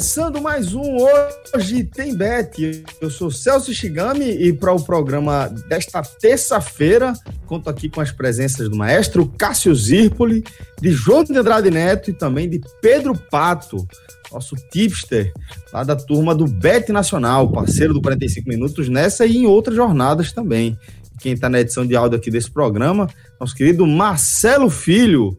Começando mais um Hoje Tem Bet. Eu sou Celso Shigami e para o programa desta terça-feira, conto aqui com as presenças do maestro Cássio Zirpoli, de João de Andrade Neto e também de Pedro Pato, nosso tipster lá da turma do Bet Nacional, parceiro do 45 Minutos nessa e em outras jornadas também. Quem está na edição de áudio aqui desse programa, nosso querido Marcelo Filho.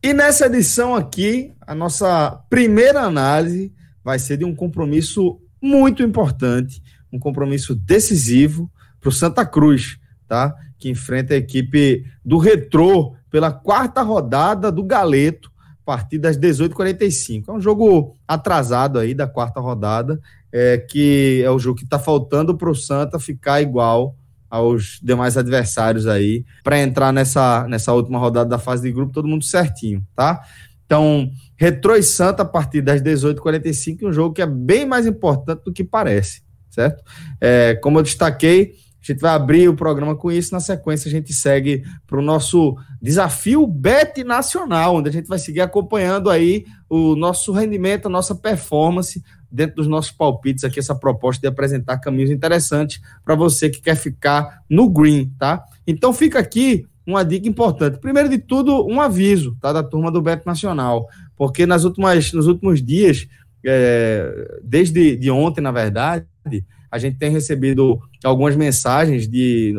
E nessa edição aqui, a nossa primeira análise vai ser de um compromisso muito importante, um compromisso decisivo para o Santa Cruz, tá? Que enfrenta a equipe do Retrô pela quarta rodada do Galeto, a partir das 18h45. É um jogo atrasado aí da quarta rodada, é, que é o jogo que está faltando para o Santa ficar igual aos demais adversários aí, para entrar nessa, nessa última rodada da fase de grupo, todo mundo certinho, tá? Então, Retro e Santa a partir das 18h45, um jogo que é bem mais importante do que parece, certo? É, como eu destaquei, a gente vai abrir o programa com isso, na sequência a gente segue para o nosso desafio Bet Nacional, onde a gente vai seguir acompanhando aí o nosso rendimento, a nossa performance dentro dos nossos palpites aqui, essa proposta de apresentar caminhos interessantes para você que quer ficar no green, tá? Então fica aqui uma dica importante. Primeiro de tudo, um aviso, tá? Da turma do Beto Nacional, porque nas últimas, nos últimos dias, é, desde de ontem, na verdade, a gente tem recebido algumas mensagens de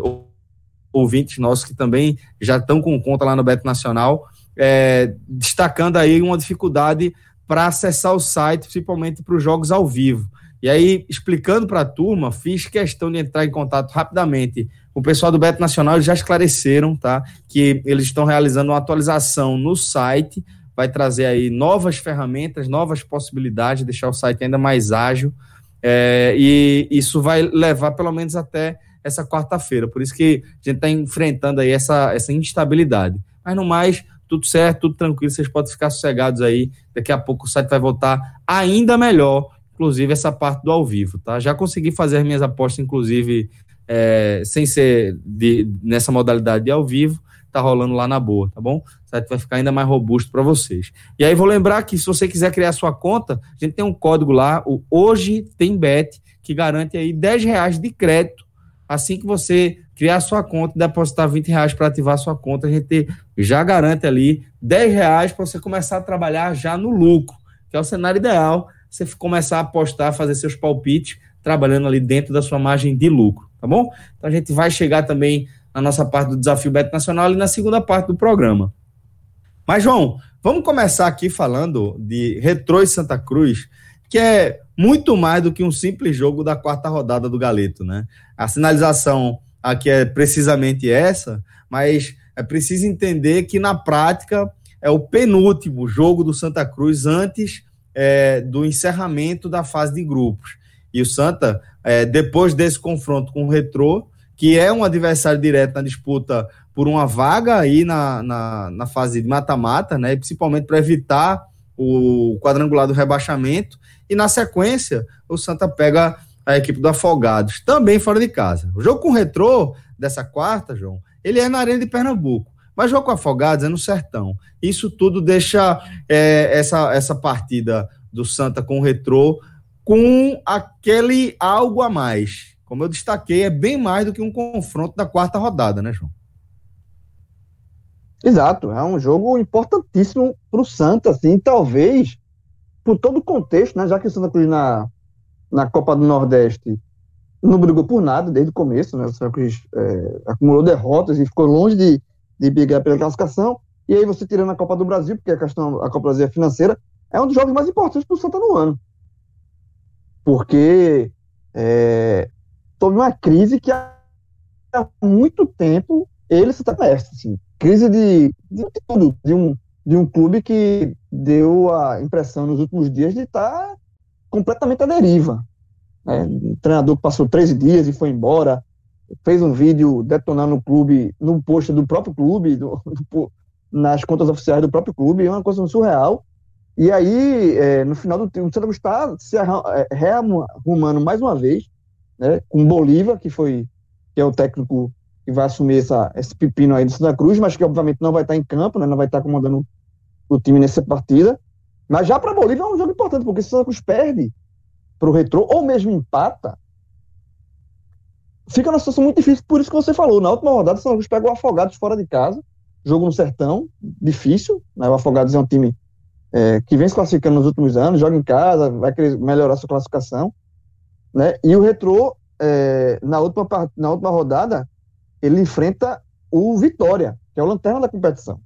ouvintes nossos que também já estão com conta lá no Beto Nacional, é, destacando aí uma dificuldade para acessar o site, principalmente para os jogos ao vivo. E aí, explicando para a turma, fiz questão de entrar em contato rapidamente o pessoal do Beto Nacional, já esclareceram, tá? Que eles estão realizando uma atualização no site, vai trazer aí novas ferramentas, novas possibilidades, deixar o site ainda mais ágil. É, e isso vai levar pelo menos até essa quarta-feira. Por isso que a gente está enfrentando aí essa, essa instabilidade. Mas no mais, tudo certo, tudo tranquilo, vocês podem ficar sossegados aí. Daqui a pouco o site vai voltar ainda melhor, inclusive essa parte do ao vivo, tá? Já consegui fazer as minhas apostas, inclusive, é, sem ser de, nessa modalidade de ao vivo, tá rolando lá na boa, tá bom? O site vai ficar ainda mais robusto para vocês. E aí vou lembrar que se você quiser criar sua conta, a gente tem um código lá, o Hoje Tem Bet, que garante aí 10 reais de crédito assim que você criar sua conta, depositar 20 reais para ativar sua conta, a gente já garante ali 10 reais para você começar a trabalhar já no lucro, que é o cenário ideal, você começar a apostar, fazer seus palpites, trabalhando ali dentro da sua margem de lucro, tá bom? Então a gente vai chegar também na nossa parte do Desafio Beto Nacional e na segunda parte do programa. Mas, João, vamos começar aqui falando de Retro e Santa Cruz, que é muito mais do que um simples jogo da quarta rodada do Galeto, né? A sinalização aqui é precisamente essa, mas é preciso entender que na prática é o penúltimo jogo do Santa Cruz antes é, do encerramento da fase de grupos. E o Santa, é, depois desse confronto com o Retrô, que é um adversário direto na disputa por uma vaga aí na, na, na fase de mata-mata, né? Principalmente para evitar o quadrangular do rebaixamento, e na sequência o Santa pega a equipe do Afogados, também fora de casa. O jogo com o Retrô dessa quarta, João, ele é na Arena de Pernambuco, mas jogo com Afogados é no Sertão. Isso tudo deixa é, essa, essa partida do Santa com o Retrô com aquele algo a mais. Como eu destaquei, é bem mais do que um confronto da quarta rodada, né, João? Exato, é um jogo importantíssimo para o Santa, assim, talvez por todo o contexto, né, já que o Santa Cruz na, na Copa do Nordeste não brigou por nada desde o começo, né, o Santa Cruz é, acumulou derrotas e ficou longe de, de brigar pela classificação, E aí você tirando a Copa do Brasil, porque a questão, a Copa do Brasil é financeira, é um dos jogos mais importantes para o Santa no ano. Porque é, teve uma crise que há muito tempo ele se está assim, crise de, de tudo, de um, de um clube que deu a impressão nos últimos dias de estar tá completamente à deriva. Né? Um treinador que passou 13 dias e foi embora, fez um vídeo detonando o clube, no post do próprio clube, do, do, nas contas oficiais do próprio clube, é uma coisa surreal. E aí, é, no final do tempo, o Santa Cruz está se é, rearrumando mais uma vez, né, com Bolívar, que foi que é o técnico que vai assumir essa, esse pepino aí do Santa Cruz, mas que obviamente não vai estar em campo, né, não vai estar comandando o time nessa partida. Mas já para Bolívia é um jogo importante, porque se o Santa Cruz perde para o Retrô, ou mesmo empata, fica numa situação muito difícil, por isso que você falou. Na última rodada, o Santa Cruz o Afogados fora de casa, jogo no Sertão, difícil. Né, o Afogados é um time é, que vem se classificando nos últimos anos, joga em casa, vai querer melhorar sua classificação. Né? E o Retrô, é, na, última, na última rodada, ele enfrenta o Vitória, que é o lanterna da competição.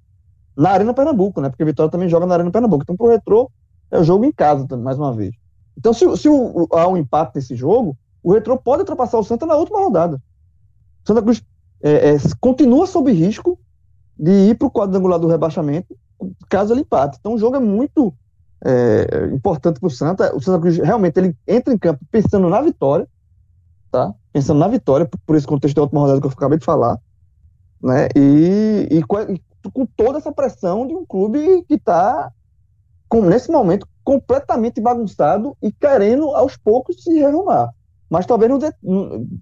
Na Arena Pernambuco, né? Porque o Vitória também joga na Arena Pernambuco. Então, pro Retrô, é o jogo em casa, mais uma vez. Então, se, se o, há um empate nesse jogo, o Retrô pode ultrapassar o Santa na última rodada. Santa Cruz é, é, continua sob risco de ir para o quadrangular do rebaixamento caso ele empate. Então o jogo é muito é, importante para o Santa. O Santa Cruz realmente ele entra em campo pensando na vitória, tá? Pensando na vitória, por esse contexto da última rodada que eu acabei de falar, né? E, e, com, com toda essa pressão de um clube que está, nesse momento, completamente bagunçado e querendo aos poucos se rearrumar. Mas talvez não dê,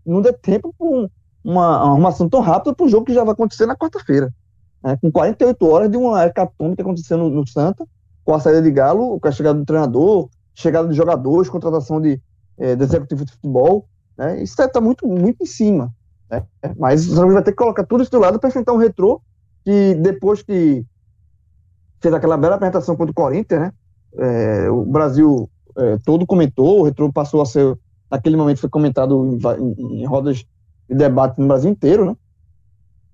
não, dê tempo para um, uma, uma arrumação tão rápida para um jogo que já vai acontecer na quarta-feira né, com 48 horas de uma hecatombe que aconteceu no, no, Santa, com a saída de Galo, com a chegada do treinador, chegada de jogadores, contratação de, é, de executivo de futebol. Né, isso está muito, muito em cima. Né, mas o vai ter que colocar tudo isso do lado para enfrentar um retrô que depois que fez aquela bela apresentação contra o Corinthians, né, é, o Brasil é, todo comentou, o retrô passou a ser, naquele momento foi comentado em, em, rodas de debate no Brasil inteiro, né?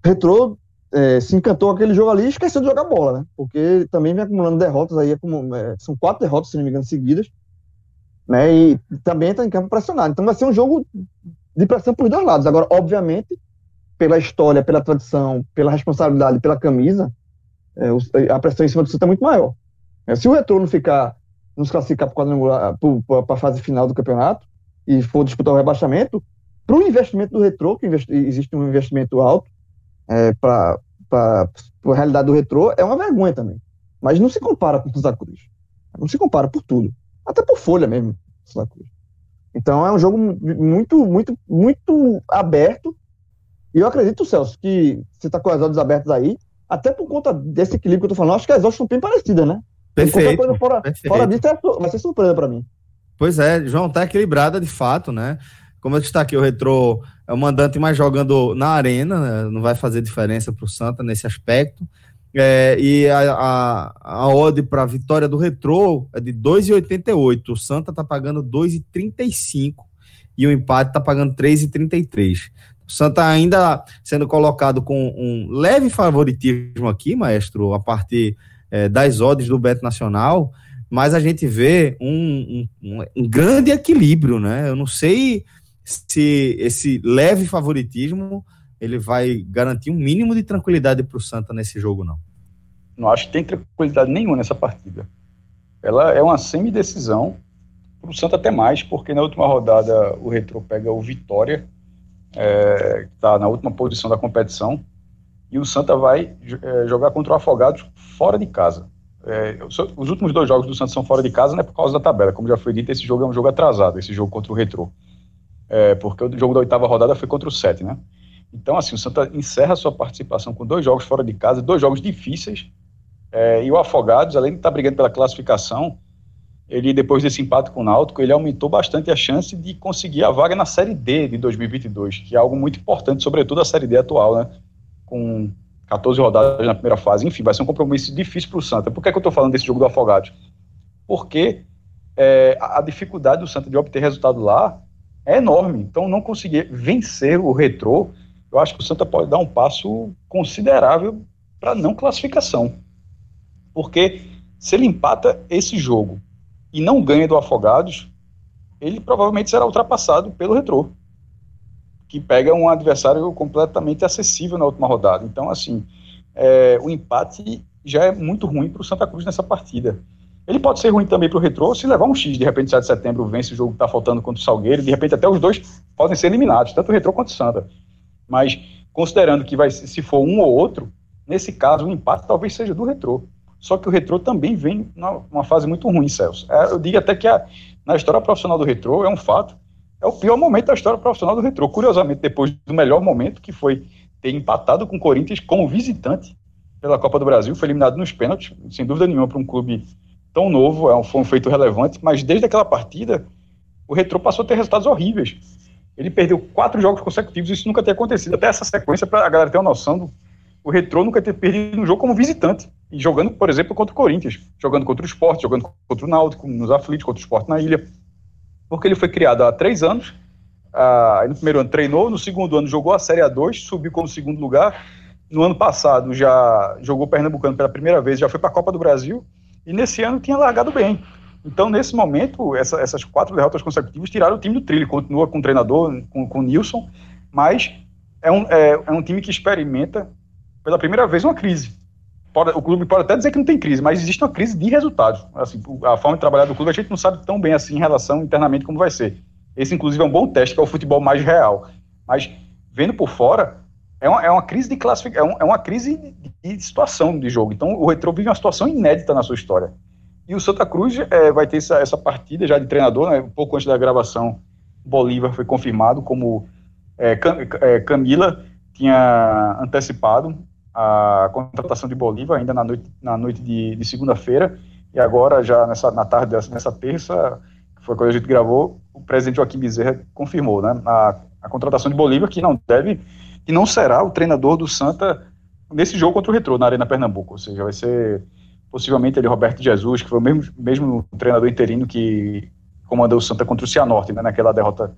Retrô é, se encantou aquele jogo ali e esqueceu de jogar bola, né? Porque também vem acumulando derrotas aí, é, são quatro derrotas, se não me engano, seguidas, né? E também está em campo pressionado. Então vai ser um jogo de pressão para os dois lados. Agora, obviamente, pela história, pela tradição, pela responsabilidade, pela camisa, é, a pressão em cima do Santa é muito maior. É, se o retorno ficar, nos classificar para a fase final do campeonato e for disputar o rebaixamento, para o investimento do retrô, que existe um investimento alto, é, para a realidade do retrô é uma vergonha também. Mas não se compara com o Santa Cruz. Não se compara por tudo. Até por folha mesmo, Santa Cruz. Então é um jogo muito, muito, muito aberto. E eu acredito, Celso, que você está com as olhos abertas aí, até por conta desse equilíbrio que eu tô falando, acho que as odds são bem parecidas, né? Perfeito. Coisa fora, perfeito. fora disso é, vai ser surpresa para mim. Pois é, João, tá equilibrada de fato, né? Como eu destaquei, o Retrô é o mandante mais jogando na arena, né? não vai fazer diferença para o Santa nesse aspecto. É, e a, a, a odd para a vitória do Retrô é de 2,88. O Santa está pagando 2,35 e o empate está pagando 3,33. O Santa ainda sendo colocado com um leve favoritismo aqui, maestro, a partir é, das odds do Beto Nacional, mas a gente vê um, um, um grande equilíbrio, né? Eu não sei se esse leve favoritismo ele vai garantir um mínimo de tranquilidade para o Santa nesse jogo, não. Não acho que tem tranquilidade nenhuma nessa partida. Ela é uma semi-decisão, para o Santa até mais, porque na última rodada o Retro pega o Vitória, é, que está na última posição da competição, e o Santa vai é, jogar contra o Afogados fora de casa. É, os últimos dois jogos do Santa são fora de casa, não é por causa da tabela. Como já foi dito, esse jogo é um jogo atrasado, esse jogo contra o Retro é, porque o jogo da oitava rodada foi contra o Sete, né? Então, assim, o Santa encerra sua participação com dois jogos fora de casa, dois jogos difíceis, é, e o Afogados, além de estar brigando pela classificação, ele, depois desse empate com o Náutico, ele aumentou bastante a chance de conseguir a vaga na Série D de 2022, que é algo muito importante, sobretudo a Série D atual, né? Com 14 rodadas na primeira fase. Enfim, vai ser um compromisso difícil para o Santa. Por que, é que eu estou falando desse jogo do Afogados? Porque é, a dificuldade do Santa de obter resultado lá é enorme. Então, não conseguir vencer o retrô, eu acho que o Santa pode dar um passo considerável para não classificação. Porque se ele empata esse jogo e não ganha do Afogados, ele provavelmente será ultrapassado pelo Retrô, que pega um adversário completamente acessível na última rodada. Então, assim, é, o empate já é muito ruim para o Santa Cruz nessa partida. Ele pode ser ruim também para o Retrô se levar um X, de repente, 7 de setembro vence o jogo que está faltando contra o Salgueiro, de repente até os dois podem ser eliminados, tanto o Retrô quanto o Santa. Mas, considerando que vai, se for um ou outro, nesse caso, o empate talvez seja do Retrô. Só que o Retrô também vem numa fase muito ruim, Celso. É, eu digo até que a, na história profissional do Retrô, é um fato, é o pior momento da história profissional do Retrô. Curiosamente, depois do melhor momento, que foi ter empatado com o Corinthians como visitante pela Copa do Brasil, foi eliminado nos pênaltis, sem dúvida nenhuma, para um clube tão novo, é um, foi um feito relevante, mas desde aquela partida, o Retrô passou a ter resultados horríveis. Ele perdeu quatro jogos consecutivos, isso nunca tinha acontecido. Até essa sequência, para a galera ter uma noção, do, o Retrô nunca ter perdido um jogo como visitante. E jogando, por exemplo, contra o Corinthians, jogando contra o Sport, jogando contra o Náutico, nos aflitos, contra o Sport na ilha. Porque ele foi criado há três anos, ah, no primeiro ano treinou, no segundo ano jogou a Série A2, subiu como segundo lugar. No ano passado já jogou Pernambucano pela primeira vez, já foi para a Copa do Brasil e nesse ano tinha largado bem. Então, nesse momento, essa, essas quatro derrotas consecutivas tiraram o time do trilho. Continua com o treinador, com, com o Nilson, mas é um, é, é um time que experimenta pela primeira vez uma crise. Pode, o clube pode até dizer que não tem crise, mas existe uma crise de resultados. Assim, a forma de trabalhar do clube a gente não sabe tão bem assim em relação internamente como vai ser. Esse, inclusive, é um bom teste, que é o futebol mais real. Mas, vendo por fora, é uma, é uma crise de classificação, é, um, é, uma crise de, de, situação de jogo. Então, o Retro vive uma situação inédita na sua história. E o Santa Cruz é, vai ter essa, essa, partida já de treinador, né, um pouco antes da gravação, Bolívar foi confirmado como é, Cam, é, Camila tinha antecipado a contratação de Bolívar ainda na noite, na noite de, de segunda-feira, e agora, já nessa, na tarde dessa, nessa terça, que foi quando a gente gravou, o presidente Joaquim Bezerra confirmou né, a, a contratação de Bolívar, que não deve e não será o treinador do Santa nesse jogo contra o Retrô, na Arena Pernambuco. Ou seja, vai ser possivelmente ele, Roberto Jesus, que foi o mesmo, mesmo treinador interino que comandou o Santa contra o Cianorte, né, naquela derrota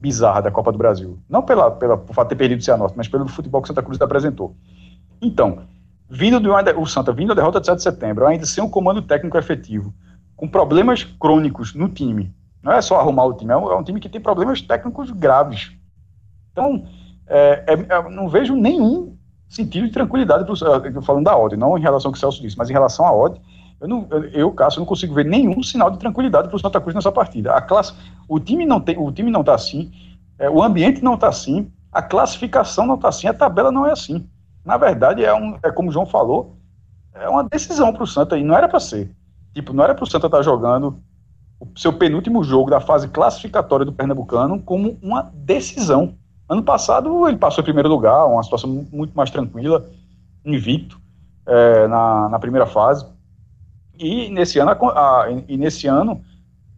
bizarra da Copa do Brasil. Não pela, pela, por fato de ter perdido o Cianorte, mas pelo futebol que Santa Cruz apresentou. Então, vindo do o Santa, vindo da derrota de 7 de setembro, ainda sem um comando técnico efetivo, com problemas crônicos no time, não é só arrumar o time, é um, é um time que tem problemas técnicos graves. Então, é, é, é, não vejo nenhum sentido de tranquilidade, pro, falando da odd, não em relação ao que o Celso disse, mas em relação à odd, eu, eu, Cássio, não consigo ver nenhum sinal de tranquilidade para o Santa Cruz nessa partida. A classe, o time não tem, o time não está assim, é, o ambiente não está assim, a classificação não está assim, a tabela não é assim. Na verdade, é, um, é como o João falou, é uma decisão para o Santa e não era para ser. Tipo, não era para o Santa estar tá jogando o seu penúltimo jogo da fase classificatória do Pernambucano como uma decisão. Ano passado ele passou em primeiro lugar, uma situação muito mais tranquila, invicto é, na, na primeira fase. E nesse ano, a, a, e nesse ano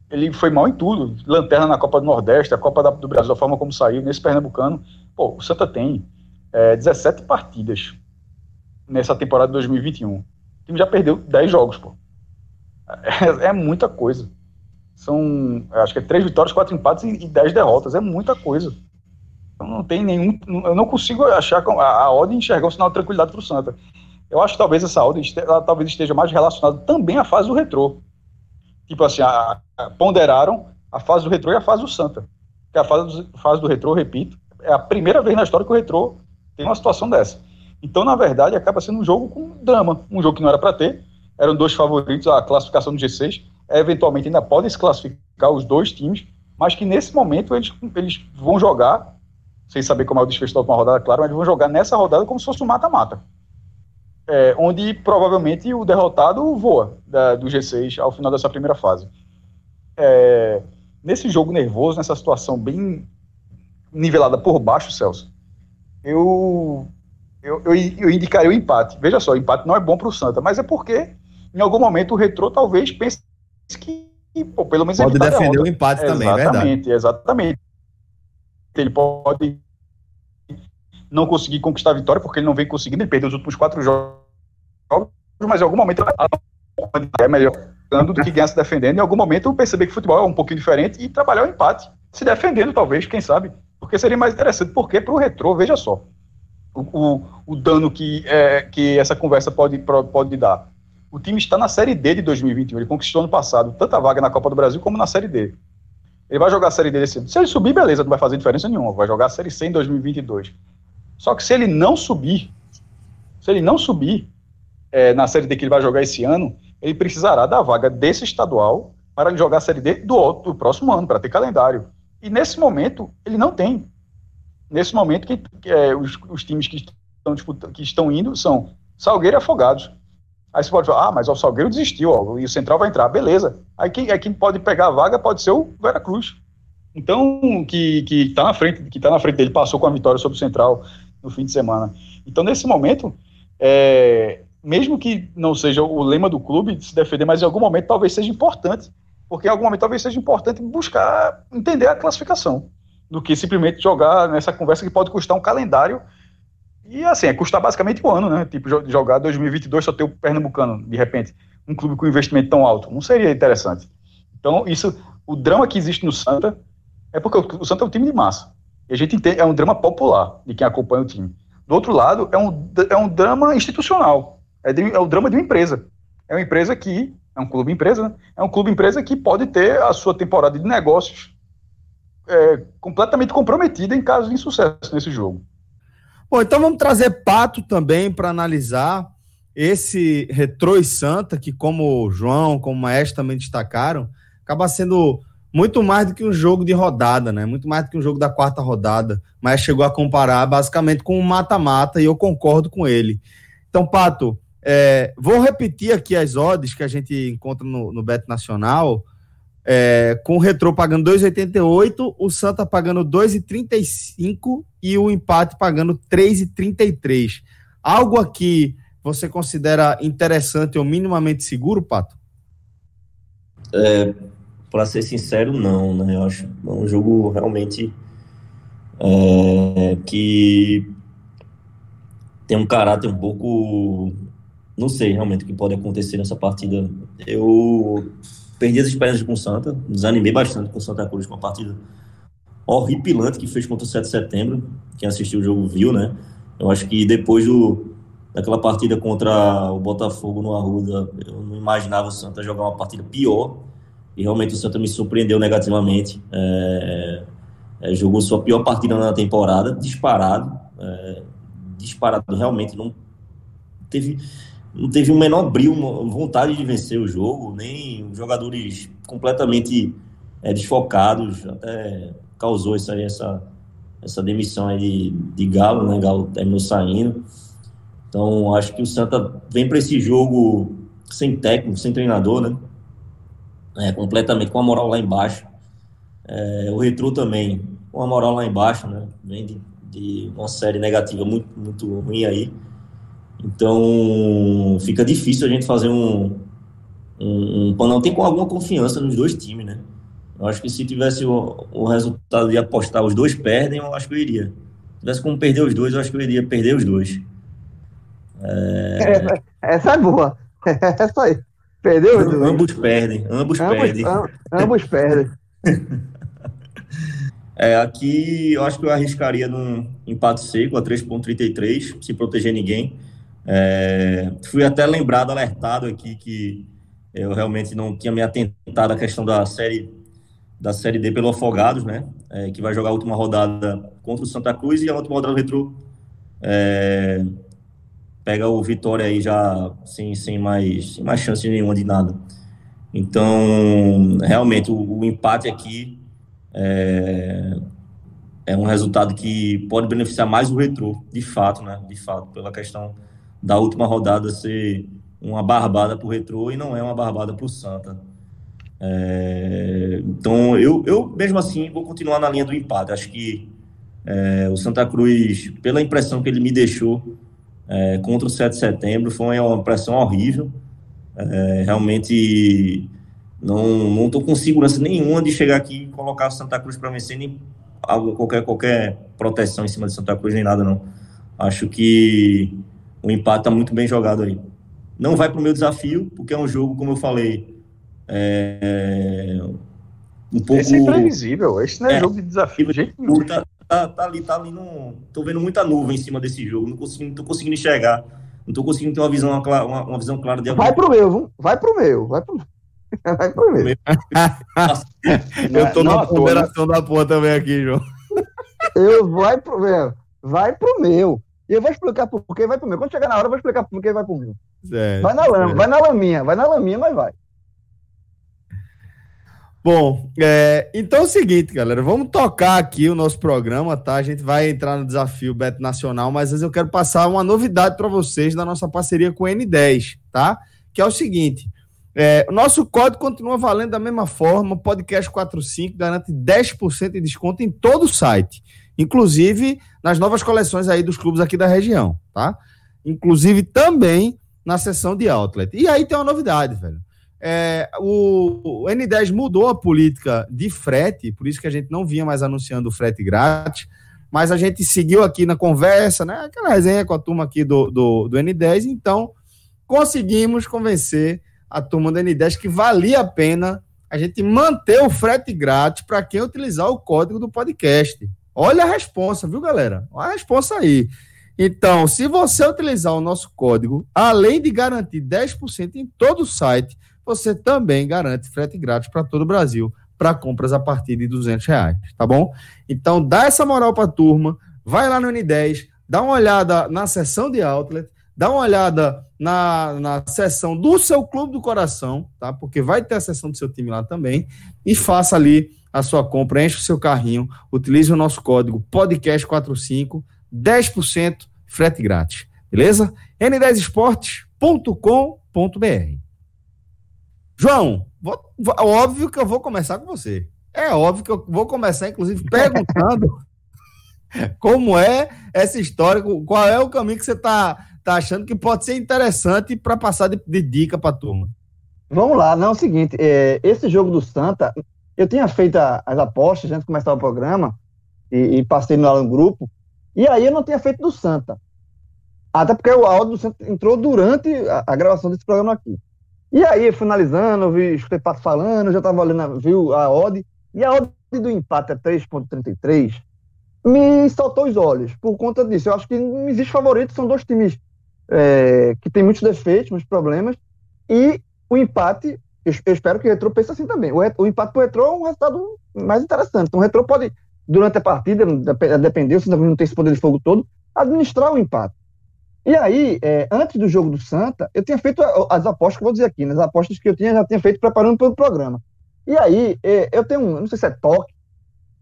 ele foi mal em tudo. Lanterna na Copa do Nordeste, a Copa da, do Brasil, da forma como saiu, nesse Pernambucano. Pô, o Santa tem é, 17 partidas nessa temporada de 2021. O time já perdeu 10 jogos, pô. É, é muita coisa. São, acho que é 3 vitórias, 4 empates e, e 10 derrotas. É muita coisa. Então não tem nenhum. Eu não consigo achar a, a ordem enxergar um sinal de tranquilidade para o Santa. Eu acho que talvez essa ordem ela, talvez esteja mais relacionada também à fase do retrô. Tipo assim, a, a, ponderaram a fase do retrô e a fase do Santa. Que a fase do, fase do retrô, repito, é a primeira vez na história que o retrô tem uma situação dessa. Então, na verdade, acaba sendo um jogo com drama. Um jogo que não era para ter. Eram dois favoritos, a classificação do G6. Eventualmente ainda podem se classificar os dois times, mas que nesse momento eles, eles vão jogar sem saber como é o desfecho da última rodada, claro, mas vão jogar nessa rodada como se fosse um mata-mata. É, onde provavelmente o derrotado voa da, do G6 ao final dessa primeira fase. É, nesse jogo nervoso, nessa situação bem nivelada por baixo, Celso, eu, eu, eu, eu indicaria o empate. Veja só, o empate não é bom para o Santa, mas é porque em algum momento o retrô talvez pense que pô, pelo menos pode defender o empate também, exatamente, verdade. Exatamente, exatamente ele pode não conseguir conquistar a vitória, porque ele não vem conseguindo, ele perdeu os últimos quatro jogos, mas em algum momento é melhor do que ganhar se defendendo. Em algum momento perceber que o futebol é um pouquinho diferente e trabalhar o empate, se defendendo, talvez, quem sabe, porque seria mais interessante. Porque para o retrô, veja só, o, o, o dano que, é, que essa conversa pode, pode dar. O time está na Série D de 2021. Ele conquistou ano passado tanta vaga na Copa do Brasil como na Série D. Ele vai jogar a Série D esse ano. Se ele subir, beleza, não vai fazer diferença nenhuma. Vai jogar a Série C em 2022. Só que se ele não subir, se ele não subir é, na Série D que ele vai jogar esse ano, ele precisará da vaga desse estadual para jogar a Série D do, do próximo ano, para ter calendário. E nesse momento, ele não tem. Nesse momento, que, é, os, os, times que estão, que estão indo são Salgueiro e Afogados. Aí você pode falar, ah, mas o Salgueiro desistiu, ó, e o Central vai entrar, beleza. Aí quem, aí quem pode pegar a vaga pode ser o Veracruz. Então, que, que tá na frente, que tá na frente dele, passou com a vitória sobre o Central no fim de semana. Então, nesse momento, é, mesmo que não seja o lema do clube se defender, mas em algum momento talvez seja importante, porque em algum momento talvez seja importante buscar entender a classificação, do que simplesmente jogar nessa conversa que pode custar um calendário e assim, é custar basicamente um ano, né? Tipo, jogar 2022 só ter o Pernambucano, de repente, um clube com investimento tão alto. Não seria interessante. Então, isso, o drama que existe no Santa é porque o, Santa é um time de massa. E a gente entende, é um drama popular de quem acompanha o time. Do outro lado, é um, é um drama institucional. É, de, é o drama de uma empresa. É uma empresa que, é um clube empresa, né? É um clube empresa que pode ter a sua temporada de negócios é, completamente comprometida em caso de insucesso nesse jogo. Bom, então vamos trazer Pato também para analisar esse Retrô e Santa, que como o João, como o Maestro também destacaram, acaba sendo muito mais do que um jogo de rodada, né? Muito mais do que um jogo da quarta rodada. Mas chegou a comparar basicamente com um mata-mata e eu concordo com ele. Então, Pato, é, vou repetir aqui as odds que a gente encontra no, no Beto Nacional. É, com o Retrô pagando 2,88, o Santa pagando 2,35 e o empate pagando 3,33. Algo aqui você considera interessante ou minimamente seguro, Pato? É, para ser sincero, não, né? Eu acho um jogo realmente é, que tem um caráter um pouco. Não sei realmente o que pode acontecer nessa partida. Eu perdi as esperanças com o Santa, desanimei bastante com o Santa Cruz com a partida horripilante que fez contra o 7 de setembro. Quem assistiu o jogo viu, né? Eu acho que depois do, daquela partida contra o Botafogo no Arruda, eu não imaginava o Santa jogar uma partida pior. E realmente o Santa me surpreendeu negativamente. É, é, jogou sua pior partida na temporada, disparado. É, disparado, realmente não teve não teve o menor brilho, vontade de vencer o jogo, nem jogadores completamente é, desfocados, até causou isso aí, essa, essa demissão aí de, de Galo, né? Galo terminou saindo. Então, acho que o Santa vem para esse jogo sem técnico, sem treinador, né? É, completamente com a moral lá embaixo. É, o Retro também, com a moral lá embaixo, né? Vem de, de uma série negativa muito, muito ruim aí. Então, fica difícil a gente fazer um, um, um não tem com alguma confiança nos dois times, né? Eu acho que se tivesse o, o resultado de apostar os dois perdem, eu acho que eu iria. Se tivesse como perder os dois, eu acho que eu iria perder os dois. É... Essa, essa é boa. Essa aí. Perdeu os dois. Ambos perdem, ambos, ambos perdem. ambos perdem. É, aqui eu acho que eu arriscaria num empate seco a 3.33, sem proteger ninguém. É, fui até lembrado, alertado aqui, que eu realmente não tinha me atentado à questão da série da série D pelo Afogados, né? É, que vai jogar a última rodada contra o Santa Cruz e a última rodada do Retro é, pega o Vitória aí já sem, sem, mais, sem mais chance nenhuma de nada. Então, realmente, o, o empate aqui é, é, um resultado que pode beneficiar mais o Retro, de fato, né? De fato, pela questão da última rodada ser uma barbada para o Retro e não é uma barbada para o Santa. É, então, eu, eu mesmo assim vou continuar na linha do empate. Acho que é, o Santa Cruz, pela impressão que ele me deixou é, contra o 7 de setembro, foi uma impressão horrível. É, realmente não estou com segurança nenhuma de chegar aqui e colocar o Santa Cruz para vencer, nem algo, qualquer, qualquer proteção em cima de Santa Cruz, nem nada, não. Acho que o empate está muito bem jogado aí. Não vai para o meu desafio, porque é um jogo, como eu falei, é, um pouco. Esse é imprevisível, esse não é, é jogo de desafio de jeito nenhum. Tá, tá, tá ali, tá ali no. Tô vendo muita nuvem em cima desse jogo. Não consigo, não tô conseguindo enxergar. Não tô conseguindo ter uma visão, uma, uma visão clara de Vai pro meu, viu? Vai pro meu, vai pro Vai pro meu. Eu tô na ponderação da porra também aqui, João. Eu vai pro meu. Vai pro meu. E eu vou explicar por que vai pro meu. Quando chegar na hora, eu vou explicar por que vai pro meu. Vai na lama, vai na laminha, vai na laminha, mas vai. Bom, é, então é o seguinte, galera, vamos tocar aqui o nosso programa, tá? A gente vai entrar no desafio Beto Nacional, mas eu quero passar uma novidade para vocês da nossa parceria com o N10, tá? Que é o seguinte: é, o nosso código continua valendo da mesma forma, podcast 45 garante 10% de desconto em todo o site, inclusive nas novas coleções aí dos clubes aqui da região, tá? Inclusive também na seção de outlet. E aí tem uma novidade, velho. É, o, o, N10 mudou a política de frete, por isso que a gente não vinha mais anunciando o frete grátis, mas a gente seguiu aqui na conversa, né? Aquela resenha com a turma aqui do, do, do N10, então conseguimos convencer a turma do N10 que valia a pena a gente manter o frete grátis para quem utilizar o código do podcast. Olha a resposta, viu, galera? Olha a resposta aí. Então, se você utilizar o nosso código, além de garantir 10% em todo o site, você também garante frete grátis para todo o Brasil para compras a partir de 200 reais, tá bom? Então, dá essa moral para a turma, vai lá no N10, dá uma olhada na seção de outlet, dá uma olhada na, na seção do seu clube do coração, tá? Porque vai ter a seção do seu time lá também, e faça ali a sua compra, enche o seu carrinho, utilize o nosso código podcast45, 10% frete grátis, beleza? n10esportes.com.br João, vou, óbvio que eu vou começar com você. É óbvio que eu vou começar, inclusive, perguntando como é essa história, qual é o caminho que você está tá achando que pode ser interessante para passar de, de dica para a turma. Vamos lá, não é o seguinte, é, esse jogo do Santa, eu tinha feito as apostas antes de começar o programa e, e passei no, no grupo, e aí eu não tinha feito do Santa. Até porque o áudio do Santa entrou durante a, a gravação desse programa aqui. E aí, finalizando, vi, escutei Pato falando, já estava olhando, viu a odd, e a odd do empate é 3.33, me saltou os olhos por conta disso. Eu acho que não existe favorito, são dois times é, que têm muitos defeitos, muitos problemas, e o empate, eu, eu espero que o Retro pense assim também. O, o empate para o Retro é um resultado mais interessante. Então o Retro pode, durante a partida, depender, se não tem esse poder de fogo todo, administrar o empate. E aí, é, antes do jogo do Santa, eu tinha feito as apostas que eu vou dizer aqui, né, as apostas que eu tinha, já tinha feito preparando pelo programa. E aí, é, eu tenho um, não sei se é toque,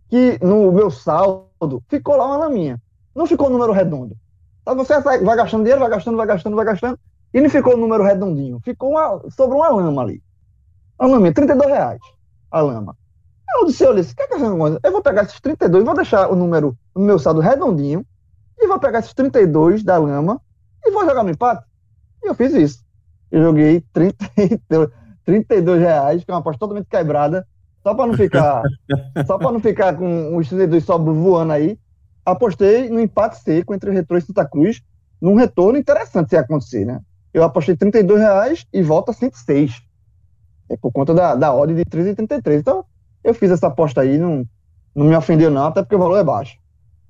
que no meu saldo ficou lá uma laminha. Não ficou número redondo. Então você vai, gastando dinheiro, vai gastando, vai gastando, vai gastando, e não ficou o número redondinho. Ficou uma, sobrou uma lama ali. Uma laminha, 32 reais a lama. Eu disse, olha, que é que eu vou pegar esses 32, vou deixar o número no meu saldo redondinho, e vou pegar esses 32 da lama e vou jogar no empate. E eu fiz isso. Eu joguei 32, 32 reais, que é uma aposta totalmente quebrada, só para não ficar só para não ficar com os 32 só voando aí. Apostei no empate seco entre o Retro e Santa Cruz, num retorno interessante se acontecer, né? Eu apostei 32 reais e volta 106. É por conta da, da odd de 3,33. Então, eu fiz essa aposta aí, não, não me ofendeu não, até porque o valor é baixo.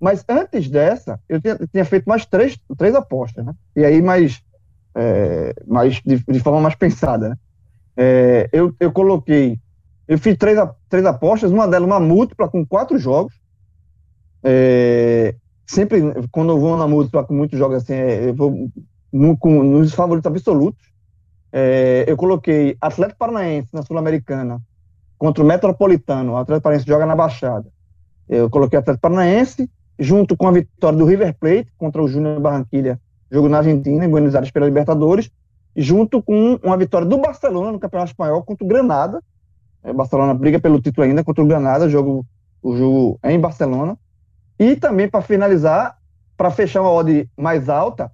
Mas antes dessa, eu tinha, tinha feito mais três, três apostas, né? E aí mais, é, mais de, de, forma mais pensada, né? É, eu, eu coloquei, eu fiz três, três apostas, uma delas uma múltipla com quatro jogos. É, sempre, quando eu vou na múltipla com muitos jogos assim, é, eu vou no, com, nos favoritos absolutos. É, eu coloquei Atlético Paranaense na Sul-Americana contra o Metropolitano. O Atlético Paranaense joga na Baixada. Eu coloquei Atlético Paranaense, junto com a vitória do River Plate contra o Júnior Barranquilha, jogo na Argentina, em Buenos Aires pela Libertadores, junto com uma vitória do Barcelona no Campeonato Espanhol contra o Granada. O é, Barcelona briga pelo título ainda contra o Granada, jogo, o jogo é em Barcelona. E também, para finalizar, para fechar uma odd mais alta,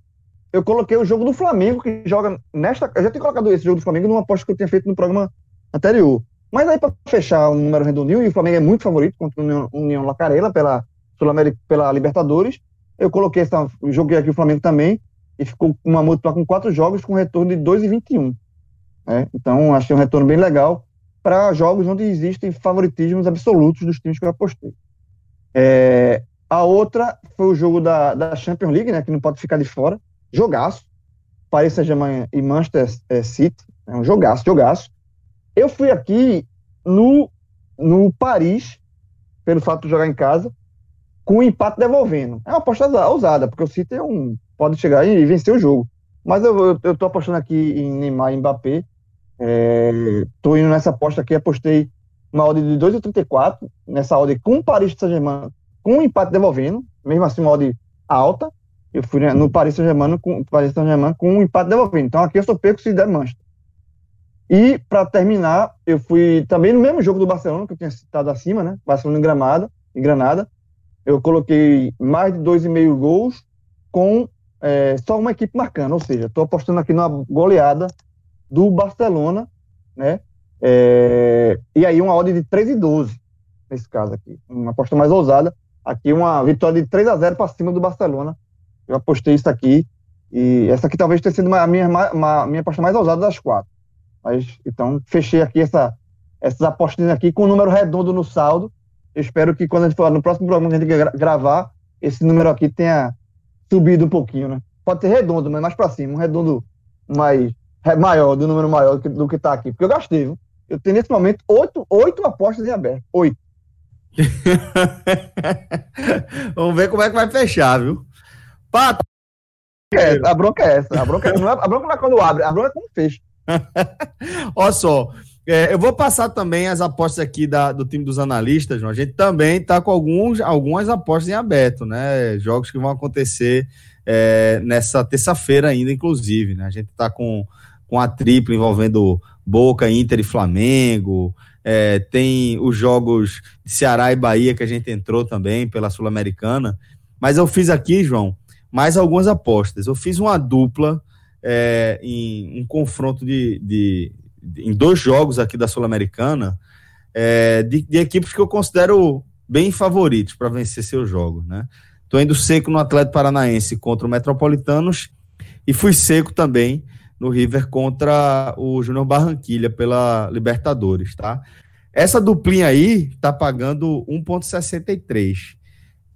eu coloquei o jogo do Flamengo, que joga nesta. Eu já tinha colocado esse jogo do Flamengo numa aposta que eu tinha feito no programa anterior. Mas aí, para fechar um número redondinho, e o Flamengo é muito favorito contra o União, Lacarela pela pela Libertadores. Eu coloquei essa, joguei aqui o Flamengo também e ficou uma múltipla com quatro jogos com retorno de 2,21. Né? Então, achei um retorno bem legal para jogos onde existem favoritismos absolutos dos times que eu apostei. É, A outra foi o jogo da, da Champions League, né? Que não pode ficar de fora. Jogaço. Paris Saint-Germain e Manchester é, City. É um jogaço, jogaço. Eu fui aqui no, no Paris, pelo fato de jogar em casa, com o empate devolvendo. É uma aposta ousada, porque o City é um, pode chegar e vencer o jogo. Mas eu, tô apostando aqui em Neymar e Mbappé. É, indo nessa aposta aqui, apostei uma odd de 2,34, nessa odd com o Paris Saint-Germain, com o empate devolvendo, mesmo assim uma odd alta. Eu fui no Paris Saint-Germain com, Paris Saint com um empate devolvendo. Então aqui eu sou pego se der mancha. E, para terminar, eu fui também no mesmo jogo do Barcelona, que eu tinha citado acima, né? Barcelona em Gramada, em Granada. Eu coloquei mais de 2,5 gols com é, só uma equipe marcando, ou seja, estou apostando aqui numa goleada do Barcelona, né? É, e aí uma odd de 3 e 12, nesse caso aqui. Uma aposta mais ousada. Aqui uma vitória de 3 a 0 para cima do Barcelona. Eu apostei isso aqui. E essa aqui talvez tenha sido a minha, uma, minha aposta mais ousada das quatro. Mas, então, fechei aqui essa, essas apostas aqui com um número redondo no saldo. Eu espero que quando a gente for no próximo programa que a gente gravar, esse número aqui tenha subido um pouquinho, né? Pode ser redondo, mas mais para cima, um redondo mais maior, do número maior do que, do que tá aqui. Porque eu gastei, viu? Eu tenho nesse momento oito, oito apostas em aberto. Oito. Vamos ver como é que vai fechar, viu? Pato. É, a bronca é essa. A bronca, não é, a bronca não é quando abre, a bronca é quando fecha. Olha só, é, eu vou passar também as apostas aqui da, do time dos analistas, João. A gente também está com alguns, algumas apostas em aberto, né? Jogos que vão acontecer é, nessa terça-feira ainda, inclusive. Né? A gente está com, com a tripla envolvendo Boca, Inter e Flamengo. É, tem os jogos de Ceará e Bahia que a gente entrou também pela Sul-Americana. Mas eu fiz aqui, João, mais algumas apostas. Eu fiz uma dupla é, em um confronto de, de, de, em dois jogos aqui da Sul-Americana é, de, de, equipes que eu considero bem favoritos para vencer seus jogos, né? Indo seco no Atlético Paranaense contra o Metropolitanos e fui seco também no River contra o Júnior Barranquilha pela Libertadores, tá? Essa duplinha aí tá pagando 1.63.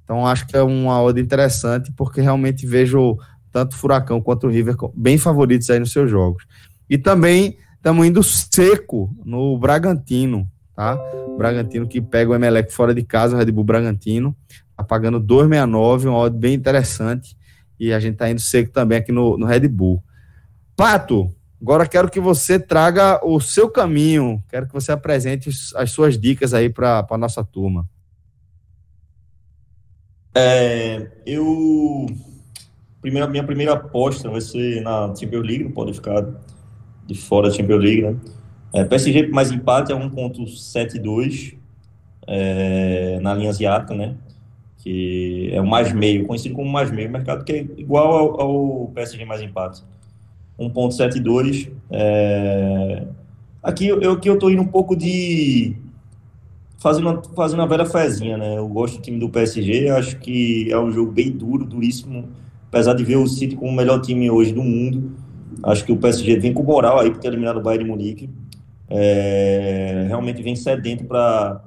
Então acho que é uma odd interessante porque realmente vejo tanto o Furacão quanto o River bem favoritos aí nos seus jogos. E também estamos indo seco no Bragantino, tá? Bragantino que pega o Emelec fora de casa, o Red Bull Bragantino, tá pagando 2,69, uma odd bem interessante. E a gente tá indo seco também aqui no, no Red Bull. Pato, agora quero que você traga o seu caminho, quero que você apresente as suas dicas aí para a nossa turma. É, eu primeira, minha primeira aposta vai ser na Champions League, não pode ficar de fora da Champions League, né? É, PSG mais empate é 1.72 é, na linha asiática, né? Que é o mais meio, conhecido como mais meio, mercado que é igual ao, ao PSG mais empate. 1.72. É... Aqui eu, aqui eu tô indo um pouco de fazendo, fazendo uma velha fezinha, né? Eu gosto do time do PSG, acho que é um jogo bem duro, duríssimo apesar de ver o City como o melhor time hoje do mundo, acho que o PSG vem com moral aí por ter eliminado o Bayern de Munique. É, realmente vem sedento para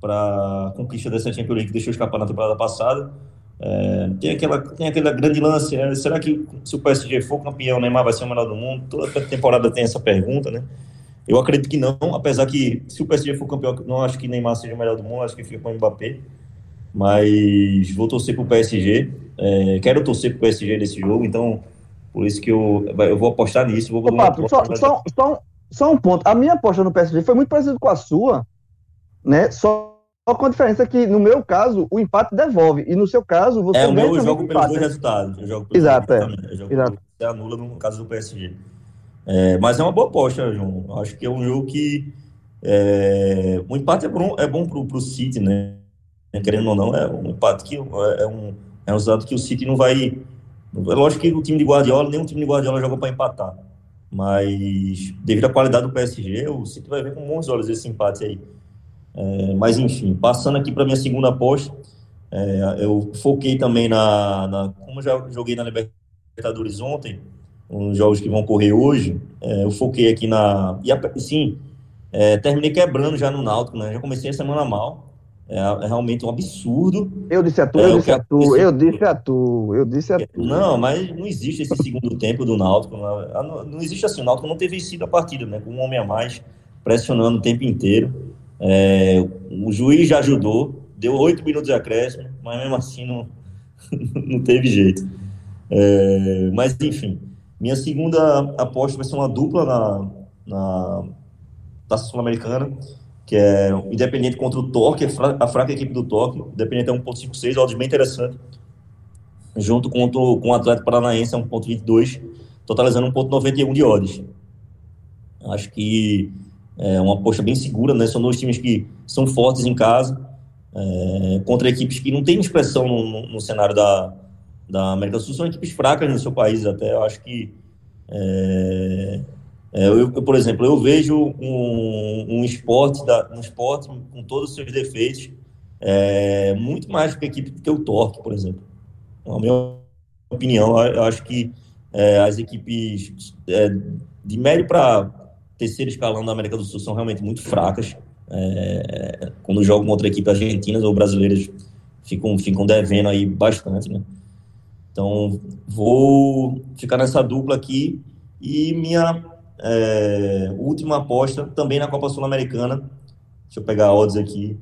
para conquista dessa Champions League que deixou escapar na temporada passada. É, tem aquela tem aquela grande lance, é, será que se o PSG for campeão, o Neymar vai ser o melhor do mundo? Toda temporada tem essa pergunta, né? Eu acredito que não, apesar que se o PSG for campeão, não acho que Neymar seja o melhor do mundo, acho que fica com o Mbappé. Mas vou torcer para o PSG. É, quero torcer para o PSG nesse jogo, então por isso que eu, eu vou apostar nisso. Vou, só, só, só, só, um ponto. A minha aposta no PSG foi muito parecida com a sua, né? Só, com a diferença que, no meu caso, o empate devolve. E no seu caso, você. É, o meu eu jogo pelos dois resultados. Eu jogo pelos Exato, dois é. Exato. Você anula no caso do PSG. É, mas é uma boa aposta, João. Acho que é um jogo que. É, o empate é bom, é bom pro, pro City, né? Querendo ou não, é um empate que é, é um é um que o City não vai. É lógico que o time de Guardiola, nenhum time de Guardiola jogou para empatar. Mas, devido à qualidade do PSG, o City vai ver com bons olhos esse empate aí. É, mas, enfim, passando aqui para minha segunda aposta, é, eu foquei também na, na. Como já joguei na Libertadores ontem, os jogos que vão correr hoje, é, eu foquei aqui na. E, sim, é, terminei quebrando já no Náutico, né? Já comecei a semana mal. é, é, realmente um absurdo. Eu disse a tu, é, eu disse a tu, eu disse a tu, eu disse a tu. Não, mas não existe esse segundo tempo do Náutico. Não, não, existe assim, o Náutico não ter vencido a partida, né? Com um homem a mais, pressionando o tempo inteiro. É, o juiz já ajudou, deu oito minutos de acréscimo, mas mesmo assim não, não teve jeito. É, mas enfim, minha segunda aposta vai ser uma dupla na, na Taça Sul-Americana que é Independente contra o Torque, a fraca equipe do Torque. Independente é 1.56, odds bem interessante. Junto com, o, com o Atlético Paranaense é 1.22, totalizando 1.91 de odds. Acho que é uma aposta bem segura, né? São dois times que são fortes em casa, é, contra equipes que não têm expressão no, no, no, cenário da, da América do Sul, são equipes fracas no seu país até. Eu acho que é, é, eu, eu, por exemplo, eu vejo um, um, esporte da, um esporte com todos os seus defeitos é, muito mais que a equipe do que o Torque, por exemplo. Na minha opinião, eu acho que é, as equipes é, de médio para terceiro escalão da América do Sul são realmente muito fracas. É, quando jogam contra equipes argentinas ou brasileiras, ficam, ficam devendo aí bastante, né? Então, vou ficar nessa dupla aqui e minha é, última aposta também na Copa Sul-Americana. Deixa eu pegar a odds aqui.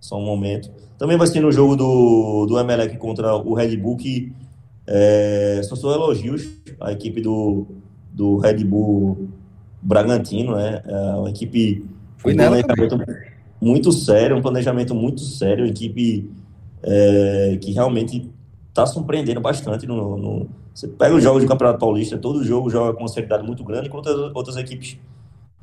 Só um momento. Também vai ser no jogo do, do Emelec contra o Red Bull, que é, só são elogios a equipe do, do Red Bull Bragantino, né? É uma equipe Foi um planejamento muito sério, um planejamento muito sério, uma equipe é, que realmente está surpreendendo bastante no, no você pega os jogos do Campeonato Paulista, todo jogo joga com uma seriedade muito grande, enquanto outras equipes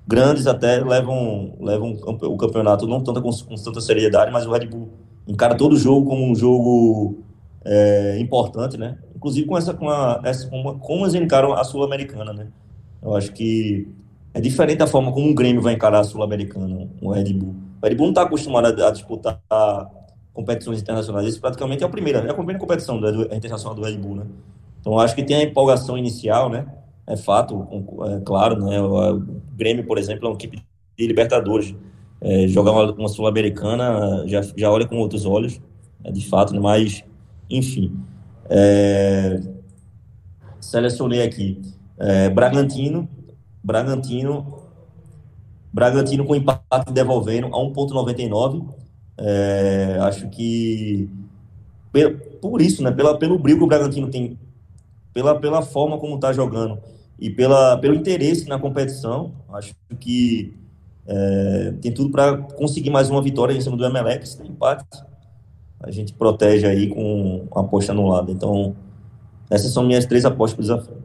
grandes até levam, levam o campeonato não tanto com, com tanta seriedade, mas o Red Bull encara todo jogo como um jogo é, importante, né? Inclusive com essa, com a, essa como, como eles encaram a Sul-Americana, né? Eu acho que é diferente a forma como um Grêmio vai encarar a Sul-Americana, o Red Bull. O Red Bull não está acostumado a, a disputar competições internacionais. Isso praticamente é a primeira, é a primeira competição da, internacional do Red Bull, né? Então, acho que tem a empolgação inicial, né? É fato, é claro, né? O Grêmio, por exemplo, é uma equipe de Libertadores. É, jogar uma, uma Sul-Americana já, já olha com outros olhos, é de fato, né? mas, enfim. É, selecionei aqui é, Bragantino, Bragantino, Bragantino com empate devolvendo a 1,99. É, acho que por isso, né, pela, pelo brilho que o Bragantino tem pela, pela forma como está jogando e pela, pelo interesse na competição, acho que é, tem tudo para conseguir mais uma vitória em cima do Emelec. Se tem empate, a gente protege aí com a aposta anulada. Então, essas são minhas três apostas para o desafio.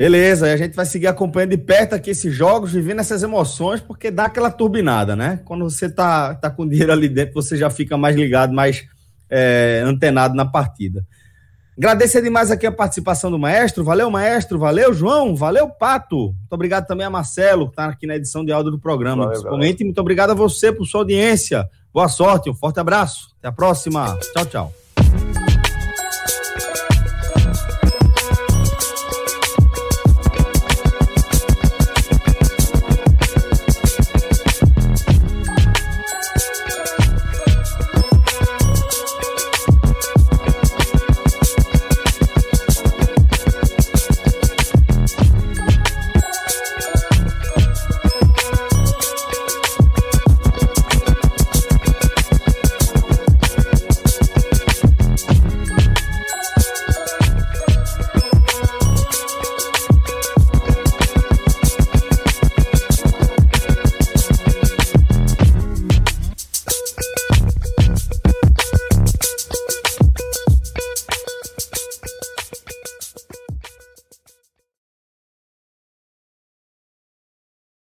Beleza, e a gente vai seguir acompanhando de perto aqui esses jogos, vivendo essas emoções, porque dá aquela turbinada, né? Quando você tá, tá com dinheiro ali dentro, você já fica mais ligado, mais é, antenado na partida. Agradecer demais aqui a participação do maestro. Valeu, maestro. Valeu, João. Valeu, Pato. Muito obrigado também a Marcelo, que está aqui na edição de áudio do programa. Valeu, Principalmente, galera. muito obrigado a você por sua audiência. Boa sorte, um forte abraço. Até a próxima. Tchau, tchau.